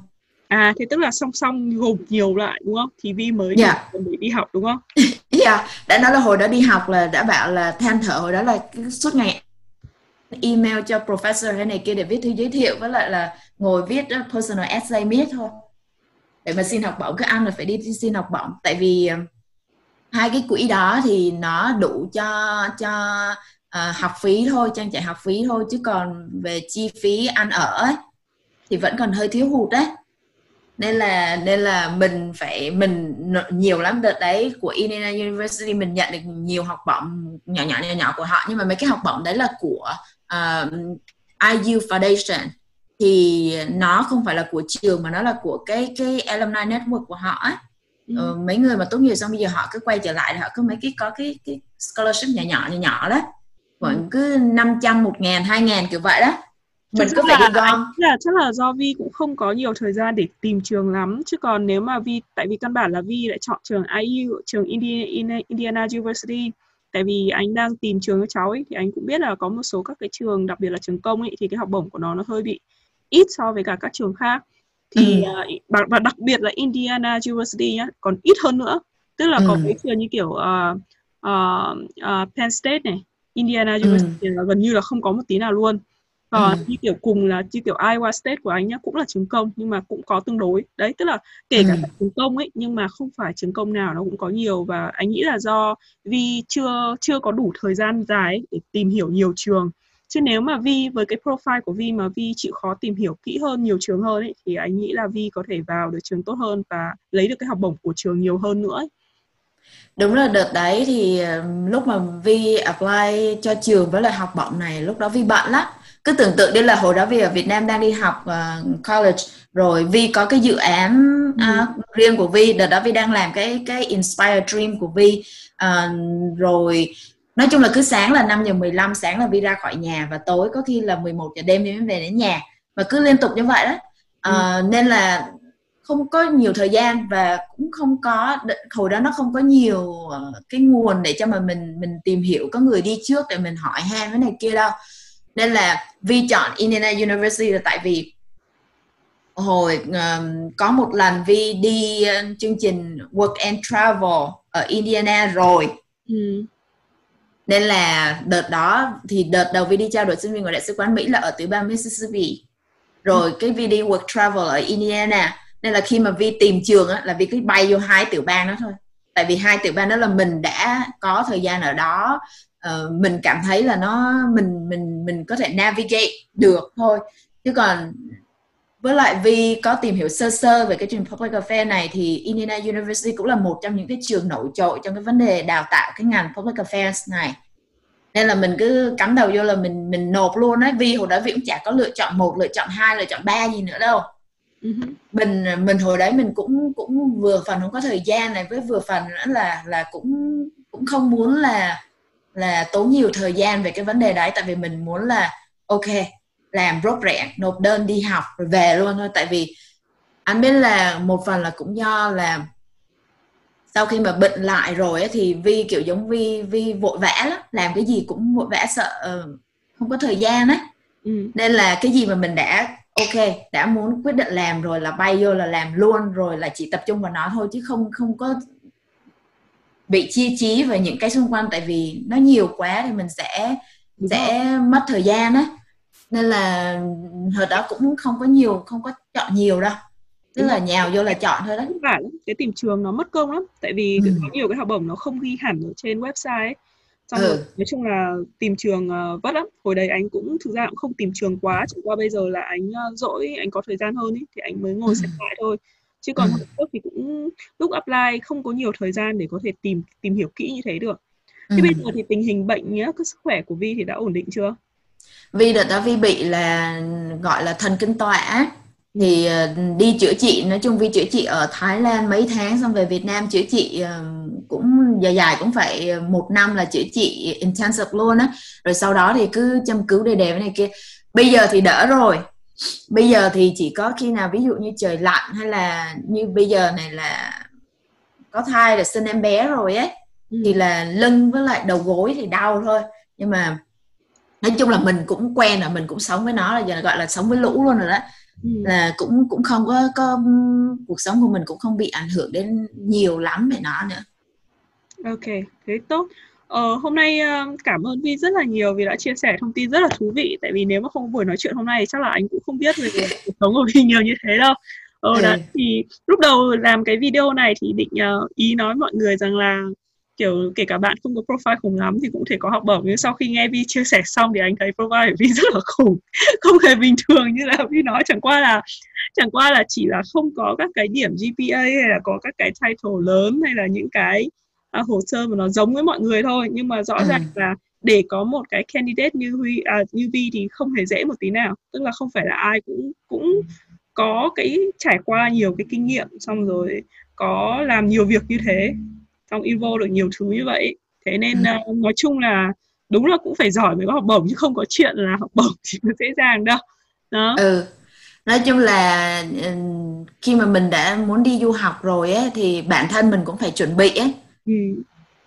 Speaker 1: À thế tức là song song gồm nhiều lại đúng không? Thì Vi mới yeah. Dạ. để đi học đúng không? <laughs>
Speaker 2: Dạ, yeah. đã nói là hồi đó đi học là đã bảo là than thở hồi đó là suốt ngày email cho professor hay này kia để viết thư giới thiệu với lại là ngồi viết personal essay miết thôi để mà xin học bổng cứ ăn là phải đi xin học bổng tại vì ờ, hai cái quỹ đó thì nó đủ cho cho uh, học phí thôi trang trải học phí thôi chứ còn về chi phí ăn ở ấy, thì vẫn còn hơi thiếu hụt đấy nên là nên là mình phải mình nhiều lắm đợt đấy của Indiana University mình nhận được nhiều học bổng nhỏ nhỏ nhỏ nhỏ của họ nhưng mà mấy cái học bổng đấy là của uh, IU Foundation thì nó không phải là của trường mà nó là của cái cái alumni network của họ ấy. Ừ. Ờ, mấy người mà tốt nghiệp xong bây giờ họ cứ quay trở lại họ có mấy cái có cái cái scholarship nhỏ nhỏ nhỏ nhỏ đó khoảng ừ. cứ 500, một ngàn, hai ngàn kiểu vậy đó
Speaker 1: mình cứ phải đi gom là chắc là do Vi cũng không có nhiều thời gian để tìm trường lắm chứ còn nếu mà Vi tại vì căn bản là Vi lại chọn trường IU trường Indiana, Indiana University tại vì anh đang tìm trường cho cháu ấy thì anh cũng biết là có một số các cái trường đặc biệt là trường công ấy thì cái học bổng của nó nó hơi bị ít so với cả các trường khác thì ừ. uh, và đặc biệt là Indiana University nhá còn ít hơn nữa tức là ừ. có cái trường như kiểu uh, uh, uh, Penn State này Indiana ừ. University ừ. là gần như là không có một tí nào luôn còn ừ. như kiểu cùng là như kiểu Iowa State của anh nhá cũng là trường công nhưng mà cũng có tương đối đấy tức là kể cả ừ. trường công ấy nhưng mà không phải trường công nào nó cũng có nhiều và anh nghĩ là do Vi chưa chưa có đủ thời gian dài ấy để tìm hiểu nhiều trường chứ nếu mà Vi với cái profile của Vi mà Vi chịu khó tìm hiểu kỹ hơn nhiều trường hơn ấy thì anh nghĩ là Vi có thể vào được trường tốt hơn và lấy được cái học bổng của trường nhiều hơn nữa ấy.
Speaker 2: Đúng là đợt đấy thì lúc mà Vi apply cho trường với lại học bổng này lúc đó Vi bận lắm cứ tưởng tượng đi là hồi đó Vi ở Việt Nam đang đi học uh, college rồi Vi có cái dự án uh, riêng của Vi. Đợt đó Vi đang làm cái cái Inspire Dream của Vi. Uh, rồi nói chung là cứ sáng là 5 giờ 15 sáng là Vi ra khỏi nhà và tối có khi là 11 giờ đêm thì mới về đến nhà. Và cứ liên tục như vậy đó. Uh, ừ. nên là không có nhiều thời gian và cũng không có hồi đó nó không có nhiều cái nguồn để cho mà mình mình tìm hiểu có người đi trước để mình hỏi han cái này kia đâu nên là Vi chọn Indiana University là tại vì hồi um, có một lần Vi đi uh, chương trình Work and Travel ở Indiana rồi. Ừ. nên là đợt đó thì đợt đầu Vi đi trao đổi sinh viên của đại sứ quán Mỹ là ở tiểu bang Mississippi. Rồi ừ. cái Vi đi Work Travel ở Indiana. Nên là khi mà Vi tìm trường á, là Vi cứ bay vô hai tiểu bang đó thôi. Tại vì hai tiểu bang đó là mình đã có thời gian ở đó uh, mình cảm thấy là nó mình mình mình có thể navigate được thôi. Chứ còn với lại vì có tìm hiểu sơ sơ về cái trường public affairs này thì Indiana University cũng là một trong những cái trường nổi trội trong cái vấn đề đào tạo cái ngành public affairs này. Nên là mình cứ cắm đầu vô là mình mình nộp luôn đấy vì hồi đó vì cũng chả có lựa chọn một lựa chọn hai lựa chọn ba gì nữa đâu. Uh-huh. mình mình hồi đấy mình cũng cũng vừa phần không có thời gian này với vừa phần nữa là là cũng cũng không muốn là là tốn nhiều thời gian về cái vấn đề đấy tại vì mình muốn là ok làm rốt rẽn nộp đơn đi học rồi về luôn thôi tại vì anh biết là một phần là cũng do là sau khi mà bệnh lại rồi ấy, thì vi kiểu giống vi vi vội vã lắm làm cái gì cũng vội vã sợ uh, không có thời gian á ừ. nên là cái gì mà mình đã ok đã muốn quyết định làm rồi là bay vô là làm luôn rồi là chỉ tập trung vào nó thôi chứ không không có bị chia trí về những cái xung quanh tại vì nó nhiều quá thì mình sẽ Đúng sẽ rồi. mất thời gian á nên là hồi đó cũng không có nhiều không có chọn nhiều đâu tức là nhào vô là chọn thôi đó
Speaker 1: cả cái tìm trường nó mất công lắm tại vì ừ. có nhiều cái học bổng nó không ghi hẳn ở trên website ấy. xong ừ. rồi nói chung là tìm trường uh, vất lắm hồi đấy anh cũng thực ra cũng không tìm trường quá chỉ qua bây giờ là anh uh, dỗi anh có thời gian hơn ấy thì anh mới ngồi ừ. xem lại thôi chứ còn ừ. trước thì cũng lúc apply không có nhiều thời gian để có thể tìm tìm hiểu kỹ như thế được. Thế ừ. bây giờ thì tình hình bệnh nhá cái sức khỏe của Vi thì đã ổn định chưa?
Speaker 2: Vi đợt đó Vi bị là gọi là thần kinh tọa thì ờ, đi chữa trị nói chung Vi chữa trị ở Thái Lan mấy tháng xong về Việt Nam chữa trị ờ, cũng dài dài cũng phải một năm là chữa trị intensive luôn á. Rồi sau đó thì cứ chăm cứu đề đề với này kia. Bây giờ thì đỡ rồi bây giờ thì chỉ có khi nào ví dụ như trời lạnh hay là như bây giờ này là có thai là sinh em bé rồi ấy ừ. thì là lưng với lại đầu gối thì đau thôi nhưng mà nói chung là mình cũng quen rồi mình cũng sống với nó là giờ gọi là sống với lũ luôn rồi đó ừ. là cũng cũng không có có cuộc sống của mình cũng không bị ảnh hưởng đến nhiều lắm về nó nữa
Speaker 1: ok thế tốt Ờ, hôm nay cảm ơn Vi rất là nhiều vì đã chia sẻ thông tin rất là thú vị tại vì nếu mà không buổi nói chuyện hôm nay chắc là anh cũng không biết về cuộc sống của Vi nhiều như thế đâu. Ờ, ừ. đấy thì lúc đầu làm cái video này thì định uh, ý nói mọi người rằng là kiểu kể cả bạn không có profile khủng lắm thì cũng thể có học bổng nhưng sau khi nghe Vi chia sẻ xong thì anh thấy profile của Vi <laughs> rất là khủng không hề bình thường như là Vi nói chẳng qua là chẳng qua là chỉ là không có các cái điểm GPA hay là có các cái title lớn hay là những cái uh, hồ sơ mà nó giống với mọi người thôi. Nhưng mà rõ ừ. ràng là để có một cái candidate như Huy à, như Vi thì không hề dễ một tí nào. Tức là không phải là ai cũng cũng có cái trải qua nhiều cái kinh nghiệm xong rồi có làm nhiều việc như thế xong involve được nhiều thứ như vậy. Thế nên uh, nói chung là đúng là cũng phải giỏi mới có học bổng chứ không có chuyện là học bổng thì nó dễ dàng đâu. Đó.
Speaker 2: Ừ. Nói chung là khi mà mình đã muốn đi du học rồi ấy thì bản thân mình cũng phải chuẩn bị ấy ừ.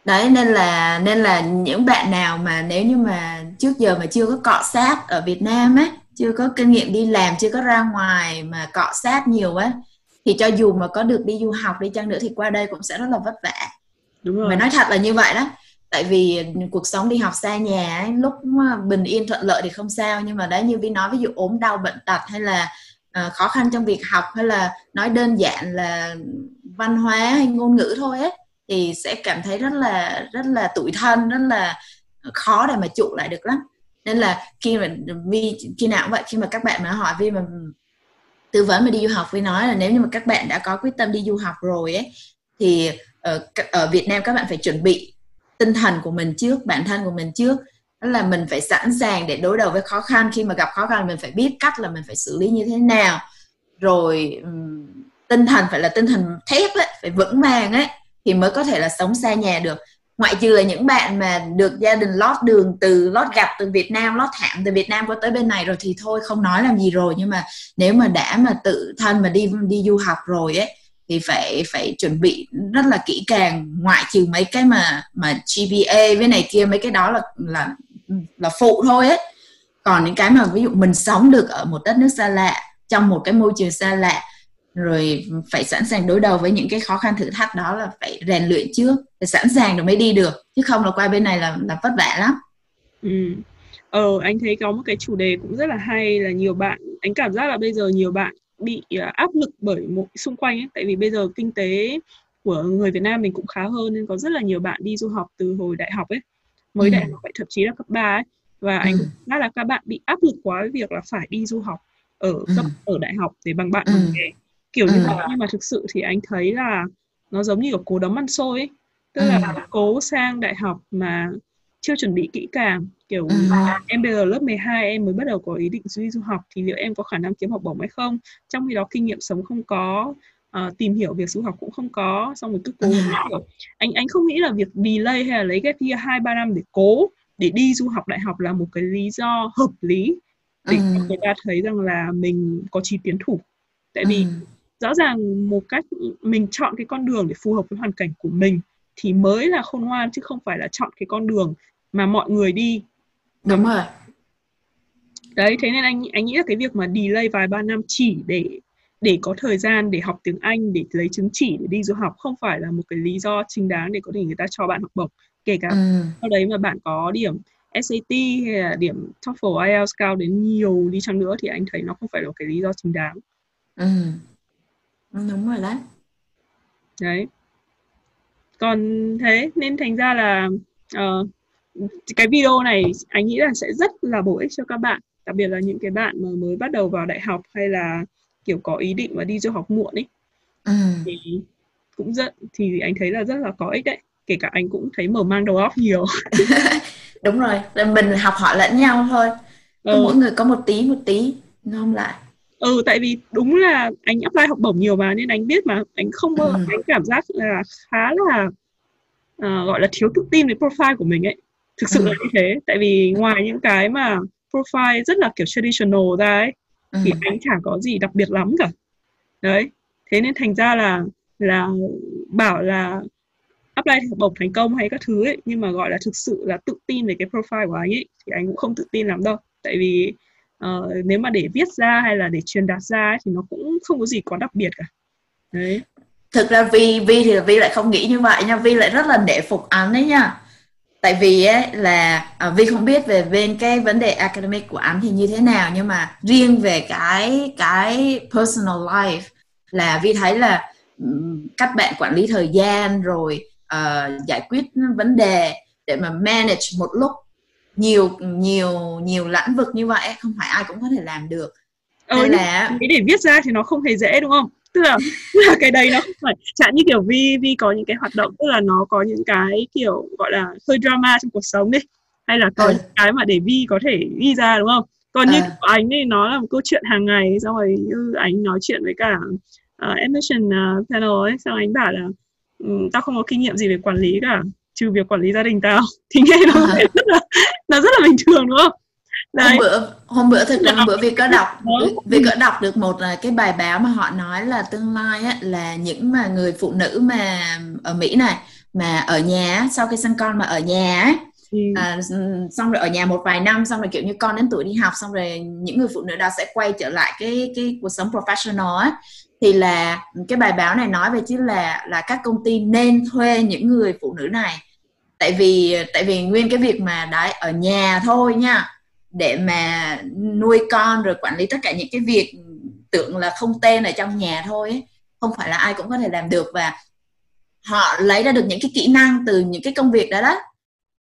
Speaker 2: đấy nên là nên là những bạn nào mà nếu như mà trước giờ mà chưa có cọ sát ở Việt Nam ấy chưa có kinh nghiệm đi làm chưa có ra ngoài mà cọ sát nhiều á thì cho dù mà có được đi du học đi chăng nữa thì qua đây cũng sẽ rất là vất vả đúng rồi. mà nói thật là như vậy đó tại vì cuộc sống đi học xa nhà ấy, lúc bình yên thuận lợi thì không sao nhưng mà đấy như vi nói ví dụ ốm đau bệnh tật hay là uh, khó khăn trong việc học hay là nói đơn giản là văn hóa hay ngôn ngữ thôi ấy thì sẽ cảm thấy rất là rất là tủi thân rất là khó để mà trụ lại được lắm. Nên là khi mà vi khi nào cũng vậy khi mà các bạn mà hỏi vi mà tư vấn mà đi du học vi nói là nếu như mà các bạn đã có quyết tâm đi du học rồi ấy thì ở, ở Việt Nam các bạn phải chuẩn bị tinh thần của mình trước bản thân của mình trước. Đó là mình phải sẵn sàng để đối đầu với khó khăn. Khi mà gặp khó khăn mình phải biết cách là mình phải xử lý như thế nào. Rồi um, tinh thần phải là tinh thần thép ấy, phải vững vàng ấy thì mới có thể là sống xa nhà được. Ngoại trừ là những bạn mà được gia đình lót đường từ, lót gặp từ Việt Nam, lót thảm từ Việt Nam qua tới bên này rồi thì thôi, không nói làm gì rồi. Nhưng mà nếu mà đã mà tự thân mà đi đi du học rồi ấy, thì phải phải chuẩn bị rất là kỹ càng. Ngoại trừ mấy cái mà mà GPA với này kia, mấy cái đó là là là phụ thôi ấy. Còn những cái mà ví dụ mình sống được ở một đất nước xa lạ, trong một cái môi trường xa lạ rồi phải sẵn sàng đối đầu với những cái khó khăn thử thách đó là phải rèn luyện trước phải sẵn sàng rồi mới đi được chứ không là qua bên này là là vất vả lắm
Speaker 1: ừ ờ anh thấy có một cái chủ đề cũng rất là hay là nhiều bạn anh cảm giác là bây giờ nhiều bạn bị à, áp lực bởi mọi xung quanh ấy tại vì bây giờ kinh tế của người Việt Nam mình cũng khá hơn nên có rất là nhiều bạn đi du học từ hồi đại học ấy mới ừ. đại học vậy thậm chí là cấp 3 ấy và anh ừ. nghĩ là các bạn bị áp lực quá với việc là phải đi du học ở cấp ừ. ở đại học để bằng bạn ừ. bằng nghề kiểu như ừ. vậy nhưng mà thực sự thì anh thấy là nó giống như kiểu cố đấm ăn xôi ấy tức ừ. là cố sang đại học mà chưa chuẩn bị kỹ càng kiểu ừ. em bây giờ lớp 12 em mới bắt đầu có ý định đi du học thì liệu em có khả năng kiếm học bổng hay không trong khi đó kinh nghiệm sống không có uh, tìm hiểu việc du học cũng không có xong rồi cứ cố ừ. kiểu anh anh không nghĩ là việc delay hay là lấy gap year hai ba năm để cố để đi du học đại học là một cái lý do hợp lý để ừ. người ta thấy rằng là mình có trí tiến thủ tại vì ừ rõ ràng một cách mình chọn cái con đường để phù hợp với hoàn cảnh của mình thì mới là khôn ngoan chứ không phải là chọn cái con đường mà mọi người đi
Speaker 2: đúng rồi
Speaker 1: đấy thế nên anh anh nghĩ là cái việc mà delay vài ba năm chỉ để để có thời gian để học tiếng Anh để lấy chứng chỉ để đi du học không phải là một cái lý do chính đáng để có thể người ta cho bạn học bổng kể cả ừ. sau đấy mà bạn có điểm SAT hay là điểm TOEFL IELTS cao đến nhiều đi chăng nữa thì anh thấy nó không phải là một cái lý do chính đáng
Speaker 2: ừ. Đúng rồi đấy.
Speaker 1: Đấy. Còn thế nên thành ra là uh, cái video này anh nghĩ là sẽ rất là bổ ích cho các bạn đặc biệt là những cái bạn mà mới bắt đầu vào đại học hay là kiểu có ý định mà đi du học muộn ấy.
Speaker 2: Ừ.
Speaker 1: thì cũng rất thì anh thấy là rất là có ích đấy. Kể cả anh cũng thấy mở mang đầu óc nhiều. <laughs>
Speaker 2: Đúng rồi. Mình học hỏi lẫn nhau thôi. Ừ. mỗi người có một tí một tí ngon lại
Speaker 1: ừ tại vì đúng là anh apply học bổng nhiều mà nên anh biết mà anh không ừ. anh cảm giác là khá là uh, gọi là thiếu tự tin về profile của mình ấy thực sự ừ. là như thế tại vì ngoài những cái mà profile rất là kiểu traditional ra ấy ừ. thì anh chẳng có gì đặc biệt lắm cả đấy thế nên thành ra là là bảo là apply học bổng thành công hay các thứ ấy nhưng mà gọi là thực sự là tự tin về cái profile của anh ấy thì anh cũng không tự tin lắm đâu tại vì uh, nếu mà để viết ra hay là để truyền đạt ra ấy, thì nó cũng không có gì quá đặc biệt cả. Đấy.
Speaker 2: Thực ra vi vi thì vi lại không nghĩ như vậy nha. Vi lại rất là để phục anh đấy nha. Tại vì ấy là à, vi không biết về bên cái vấn đề academic của anh thì như thế nào nhưng mà riêng về cái cái personal life là vi thấy là các bạn quản lý thời gian rồi uh, giải quyết vấn đề để mà manage một lúc nhiều nhiều nhiều lĩnh vực như vậy không phải ai cũng có thể làm được
Speaker 1: ờ, Nên là cái để viết ra thì nó không hề dễ đúng không tức là, tức là cái đấy nó không phải chẳng như kiểu vi vi có những cái hoạt động tức là nó có những cái kiểu gọi là hơi drama trong cuộc sống đi hay là có ừ. những cái mà để vi có thể ghi ra đúng không còn như à. của anh ấy nó là một câu chuyện hàng ngày xong rồi như anh nói chuyện với cả uh, admission uh, panel ấy xong anh bảo là um, tao không có kinh nghiệm gì về quản lý cả trừ việc quản lý gia đình tao <laughs> thì nghe nó à. rất là nó đúng không
Speaker 2: Đấy. hôm bữa hôm bữa thực ra hôm bữa vì có đọc vì có đọc được một à, cái bài báo mà họ nói là tương lai á, là những mà người phụ nữ mà ở Mỹ này mà ở nhà sau khi sinh con mà ở nhà ấy, ừ. à, xong rồi ở nhà một vài năm xong rồi kiểu như con đến tuổi đi học xong rồi những người phụ nữ đó sẽ quay trở lại cái cái cuộc sống professional á thì là cái bài báo này nói về chứ là là các công ty nên thuê những người phụ nữ này tại vì tại vì nguyên cái việc mà đấy ở nhà thôi nha để mà nuôi con rồi quản lý tất cả những cái việc tưởng là không tên ở trong nhà thôi ấy. không phải là ai cũng có thể làm được và họ lấy ra được những cái kỹ năng từ những cái công việc đó đó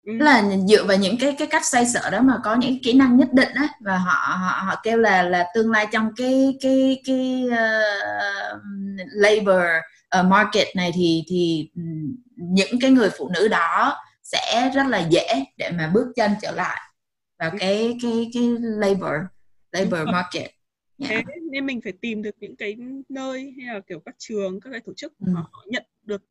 Speaker 2: ừ. là dựa vào những cái cái cách xoay sở đó mà có những kỹ năng nhất định á và họ họ họ kêu là là tương lai trong cái cái cái uh, labor uh, market này thì thì những cái người phụ nữ đó sẽ rất là dễ để mà bước chân trở lại vào cái cái cái labor labor market
Speaker 1: yeah. thế nên mình phải tìm được những cái nơi hay là kiểu các trường các cái tổ chức ừ. họ, nhận được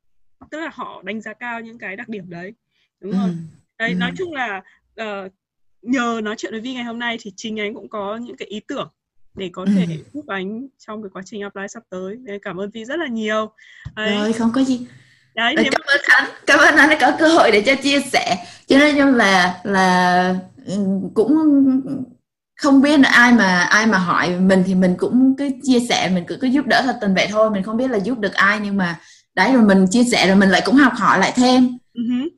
Speaker 1: tức là họ đánh giá cao những cái đặc điểm đấy đúng không ừ. đấy ừ. nói chung là uh, nhờ nói chuyện với Vi ngày hôm nay thì chính anh cũng có những cái ý tưởng để có thể ừ. giúp anh trong cái quá trình apply sắp tới nên cảm ơn Vi rất là nhiều
Speaker 2: đấy. rồi không có gì đấy cảm ơn anh. Cảm ơn anh đã có cơ hội để cho chia sẻ. Cho nên là là ừ, cũng không biết là ai mà ai mà hỏi mình thì mình cũng cứ chia sẻ mình cứ cứ giúp đỡ thật tình vậy thôi. Mình không biết là giúp được ai nhưng mà đấy rồi mình chia sẻ rồi mình lại cũng học hỏi lại thêm.
Speaker 1: Uh-huh.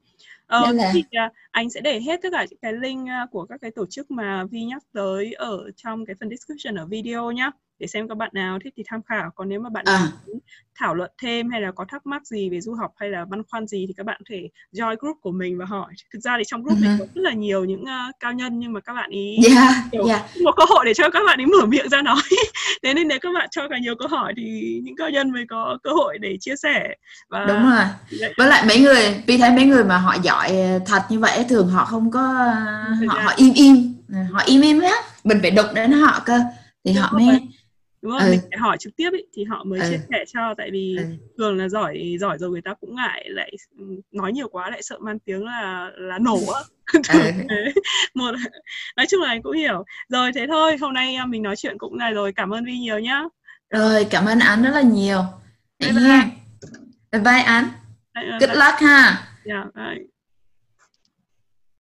Speaker 1: Ờ, là... thì uh, anh sẽ để hết tất cả những cái link uh, của các cái tổ chức mà Vi nhắc tới ở trong cái phần description ở video nhé để xem các bạn nào thích thì tham khảo. Còn nếu mà bạn à. muốn thảo luận thêm hay là có thắc mắc gì về du học hay là băn khoăn gì thì các bạn có thể join group của mình và hỏi. Thực ra thì trong group uh-huh. này có rất là nhiều những uh, cao nhân nhưng mà các bạn ý
Speaker 2: yeah, kiểu yeah.
Speaker 1: một cơ hội để cho các bạn ấy mở miệng ra nói. <laughs> Thế nên nếu các bạn cho càng nhiều câu hỏi thì những cao nhân mới có cơ hội để chia sẻ.
Speaker 2: Và đúng rồi. với lại mấy người vì thấy mấy người mà họ giỏi thật như vậy thường họ không có họ họ im im. Họ im im á mình phải đụng đến họ cơ. Thì đúng họ mới
Speaker 1: đúng không ừ. mình phải hỏi trực tiếp ý, thì họ mới ừ. chia sẻ cho tại vì ừ. thường là giỏi giỏi rồi người ta cũng ngại lại nói nhiều quá lại sợ mang tiếng là là nổ á <laughs> ừ. một nói chung là anh cũng hiểu rồi thế thôi hôm nay à, mình nói chuyện cũng này rồi cảm ơn vi nhiều nhá
Speaker 2: rồi cảm ơn anh rất là nhiều bye bye, bye, bye anh good luck ha
Speaker 1: yeah, bye.